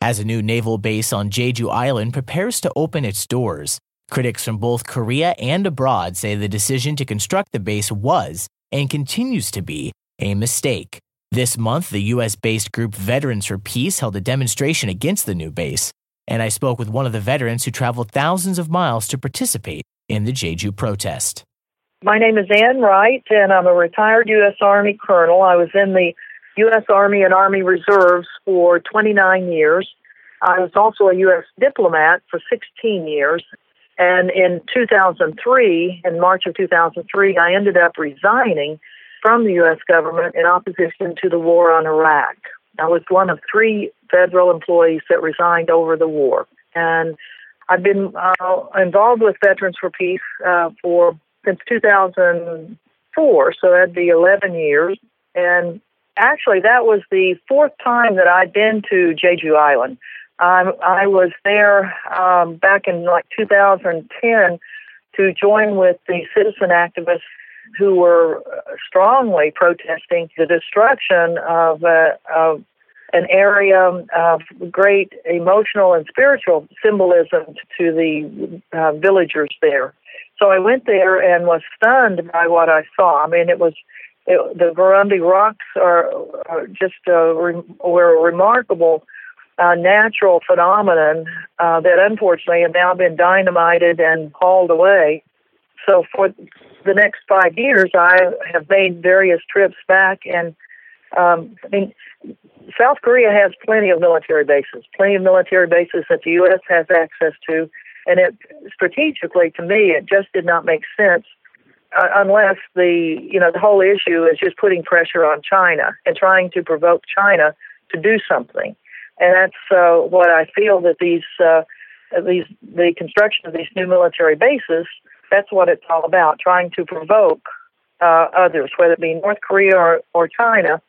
as a new naval base on Jeju Island prepares to open its doors. Critics from both Korea and abroad say the decision to construct the base was, and continues to be, a mistake. This month, the U.S. based group Veterans for Peace held a demonstration against the new base, and I spoke with one of the veterans who traveled thousands of miles to participate in the Jeju protest. My name is Ann Wright, and I'm a retired U.S. Army colonel. I was in the U.S. Army and Army Reserves for 29 years. I was also a U.S. diplomat for 16 years. And in 2003, in March of 2003, I ended up resigning from the U.S. government in opposition to the war on Iraq. I was one of three federal employees that resigned over the war. And I've been uh, involved with Veterans for Peace uh, for since 2004, so that'd be 11 years. And actually, that was the fourth time that I'd been to Jeju Island. Um, I was there um, back in like 2010 to join with the citizen activists who were strongly protesting the destruction of, uh, of an area of great emotional and spiritual symbolism to the uh, villagers there. So I went there and was stunned by what I saw. I mean, it was it, the Gureombi rocks are, are just re- were a remarkable uh, natural phenomenon uh, that unfortunately have now been dynamited and hauled away. So for the next five years, I have made various trips back, and um, I mean, South Korea has plenty of military bases, plenty of military bases that the U.S. has access to, and it strategically, to me, it just did not make sense uh, unless the you know the whole issue is just putting pressure on China and trying to provoke China to do something, and that's uh, what I feel that these uh, these the construction of these new military bases. That's what it's all about, trying to provoke uh, others, whether it be North Korea or, or China.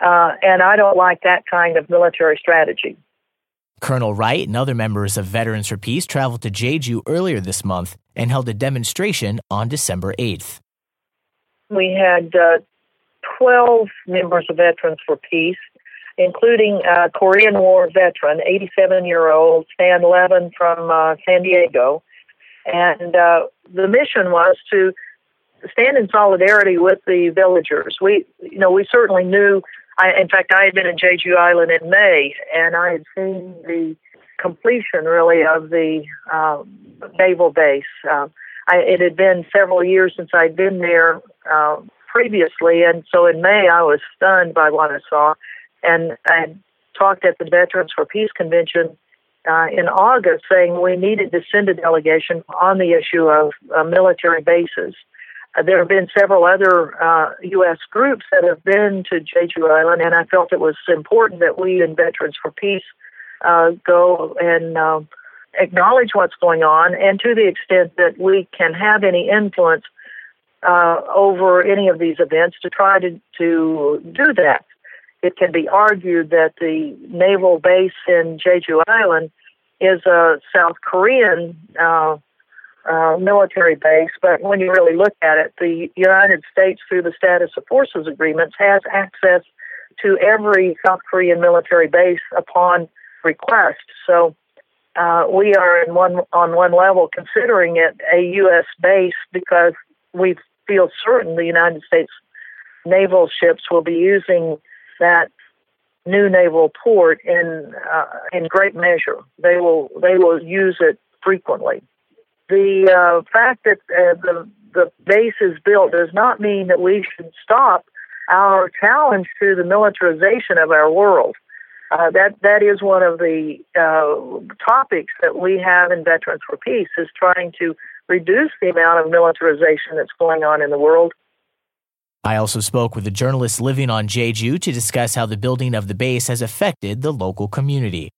Uh, and I don't like that kind of military strategy. Colonel Wright and other members of Veterans for Peace traveled to Jeju earlier this month and held a demonstration on December 8th. We had uh, 12 members of Veterans for Peace, including a Korean War veteran, 87 year old Stan Levin from uh, San Diego. And uh, the mission was to stand in solidarity with the villagers. We, you know, we certainly knew I, in fact, I had been in Jeju Island in May, and I had seen the completion, really, of the um, naval base. Uh, I, it had been several years since I'd been there uh, previously, and so in May I was stunned by what I saw. And I talked at the Veterans for Peace Convention uh, in August, saying we needed to send a delegation on the issue of uh, military bases. Uh, there have been several other uh, U.S. groups that have been to Jeju Island, and I felt it was important that we in Veterans for Peace uh, go and uh, acknowledge what's going on, and to the extent that we can have any influence uh, over any of these events, to try to, to do that. It can be argued that the naval base in Jeju Island is a South Korean uh, military base, but when you really look at it, the United States, through the status of forces agreements, has access to every South Korean military base upon request. So uh, we are in one on one level considering it a U.S. base because we feel certain the United States naval ships will be using that new naval port in uh, in great measure. They will they will use it frequently the uh, fact that uh, the the base is built does not mean that we should stop our challenge to the militarization of our world. Uh, that that is one of the uh, topics that we have in Veterans for Peace is trying to reduce the amount of militarization that's going on in the world. I also spoke with a journalist living on Jeju to discuss how the building of the base has affected the local community.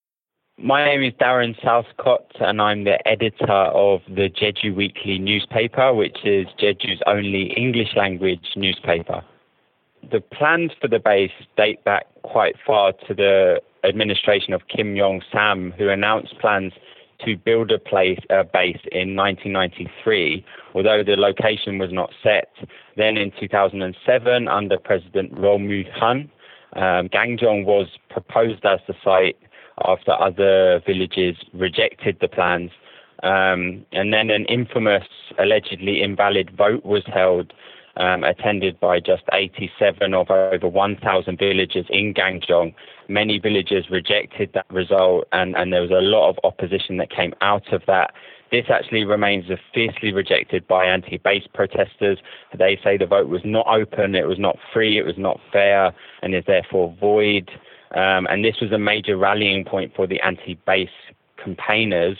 My name is Darren Southcott, and I'm the editor of the Jeju Weekly newspaper, which is Jeju's only English language newspaper. The plans for the base date back quite far to the administration of Kim Young Sam, who announced plans to build a place a base in 1993, although the location was not set. Then in 2007, under President Roh Moo Hyun, um, was proposed as the site after other villages rejected the plans. Um, and then an infamous, allegedly invalid vote was held, um, attended by just 87 of over 1,000 villagers in Gangjeong. Many villagers rejected that result, and, and there was a lot of opposition that came out of that. This actually remains fiercely rejected by anti base protesters. They say the vote was not open, it was not free, it was not fair, and is therefore void. Um, and this was a major rallying point for the anti base campaigners.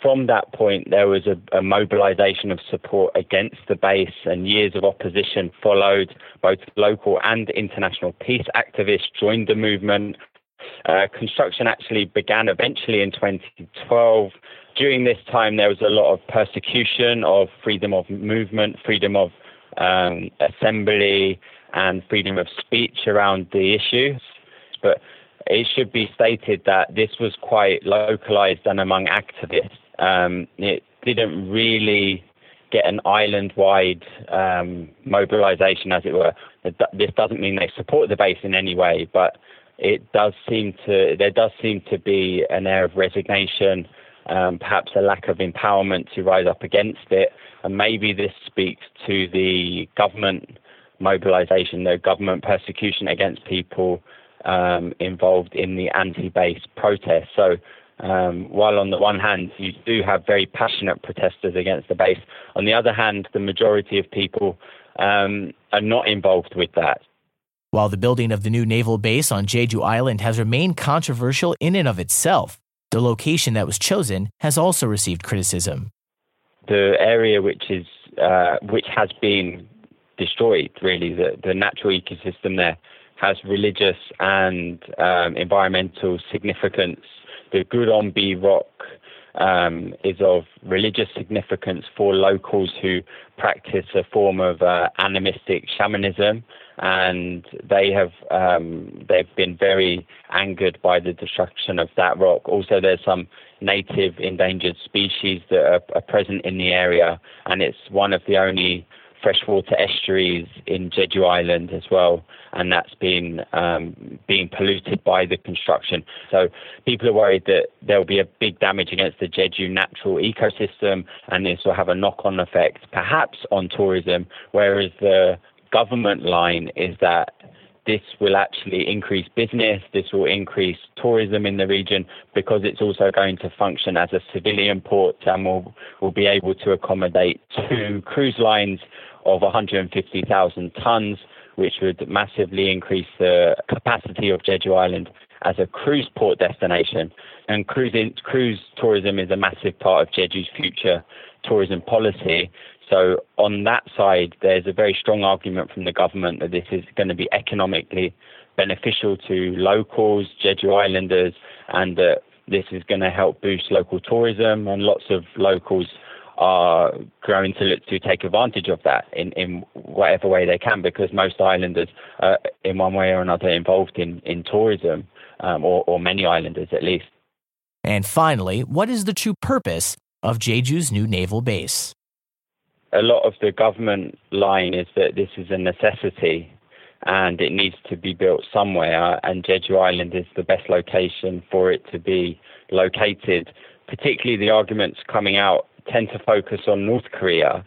From that point, there was a, a, mobilization of support against the base, and years of opposition followed. Both local and international peace activists joined the movement. Uh, construction actually began eventually in 2012. During this time, there was a lot of persecution of freedom of movement, freedom of um, assembly, and freedom of speech around the issues but it should be stated that this was quite localized and among activists. Um, it didn't really get an island-wide um, mobilization, as it were. This doesn't mean they support the base in any way, but it does seem to there does seem to be an air of resignation, um, perhaps a lack of empowerment to rise up against it, and maybe this speaks to the government mobilization, the government persecution against people um, involved in the anti-base protest. So um, while on the one hand you do have very passionate protesters against the base, on the other hand, the majority of people um, are not involved with that. While the building of the new naval base on Jeju Island has remained controversial in and of itself, the location that was chosen has also received criticism. The area which is uh, which has been destroyed, really, the, the natural ecosystem there has religious and um, environmental significance. The Gureombi rock um, is of religious significance for locals who practice a form of uh, animistic shamanism, and they have um, they've been very angered by the destruction of that rock. Also, there's some native endangered species that are, are present in the area, and it's one of the only freshwater estuaries in Jeju Island as well, and that's been um, being polluted by the construction. So people are worried that there will be a big damage against the Jeju natural ecosystem, and this will have a knock-on effect, perhaps on tourism. Whereas the government line is that this will actually increase business, this will increase tourism in the region because it's also going to function as a civilian port and will, will be able to accommodate two cruise lines of 150,000 tons, which would massively increase the capacity of Jeju Island as a cruise port destination. And cruising, cruise tourism is a massive part of Jeju's future tourism policy. So, on that side, there's a very strong argument from the government that this is going to be economically beneficial to locals, Jeju Islanders, and that this is going to help boost local tourism. And lots of locals are growing to look to take advantage of that in, in whatever way they can because most islanders are in one way or another involved in, in tourism um, or, or many islanders at least. And finally, what is the true purpose of Jeju's new naval base? A lot of the government line is that this is a necessity and it needs to be built somewhere, and Jeju Island is the best location for it to be located. Particularly the arguments coming out tend to focus on North Korea.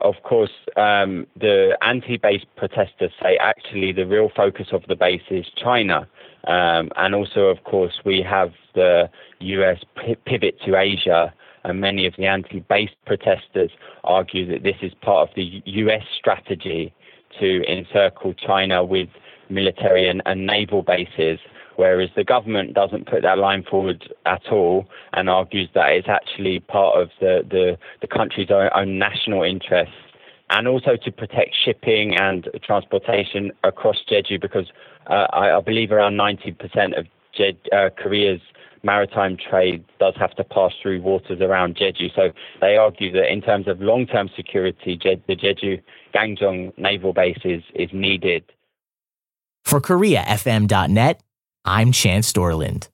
Of course, um, the anti base protesters say actually the real focus of the base is China. Um, and also, of course, we have the US pivot to Asia, and many of the anti base protesters argue that this is part of the US strategy to encircle China with military and, and naval bases whereas the government doesn't put that line forward at all and argues that it's actually part of the, the, the country's own, own national interests and also to protect shipping and transportation across Jeju because uh, I, I, believe around 90% of Jed, uh, Korea's maritime trade does have to pass through waters around Jeju. So they argue that in terms of long-term security, Jed, the Jeju Gangjeong naval base is, is needed. For KoreaFM.net, I'm Chance Dorland.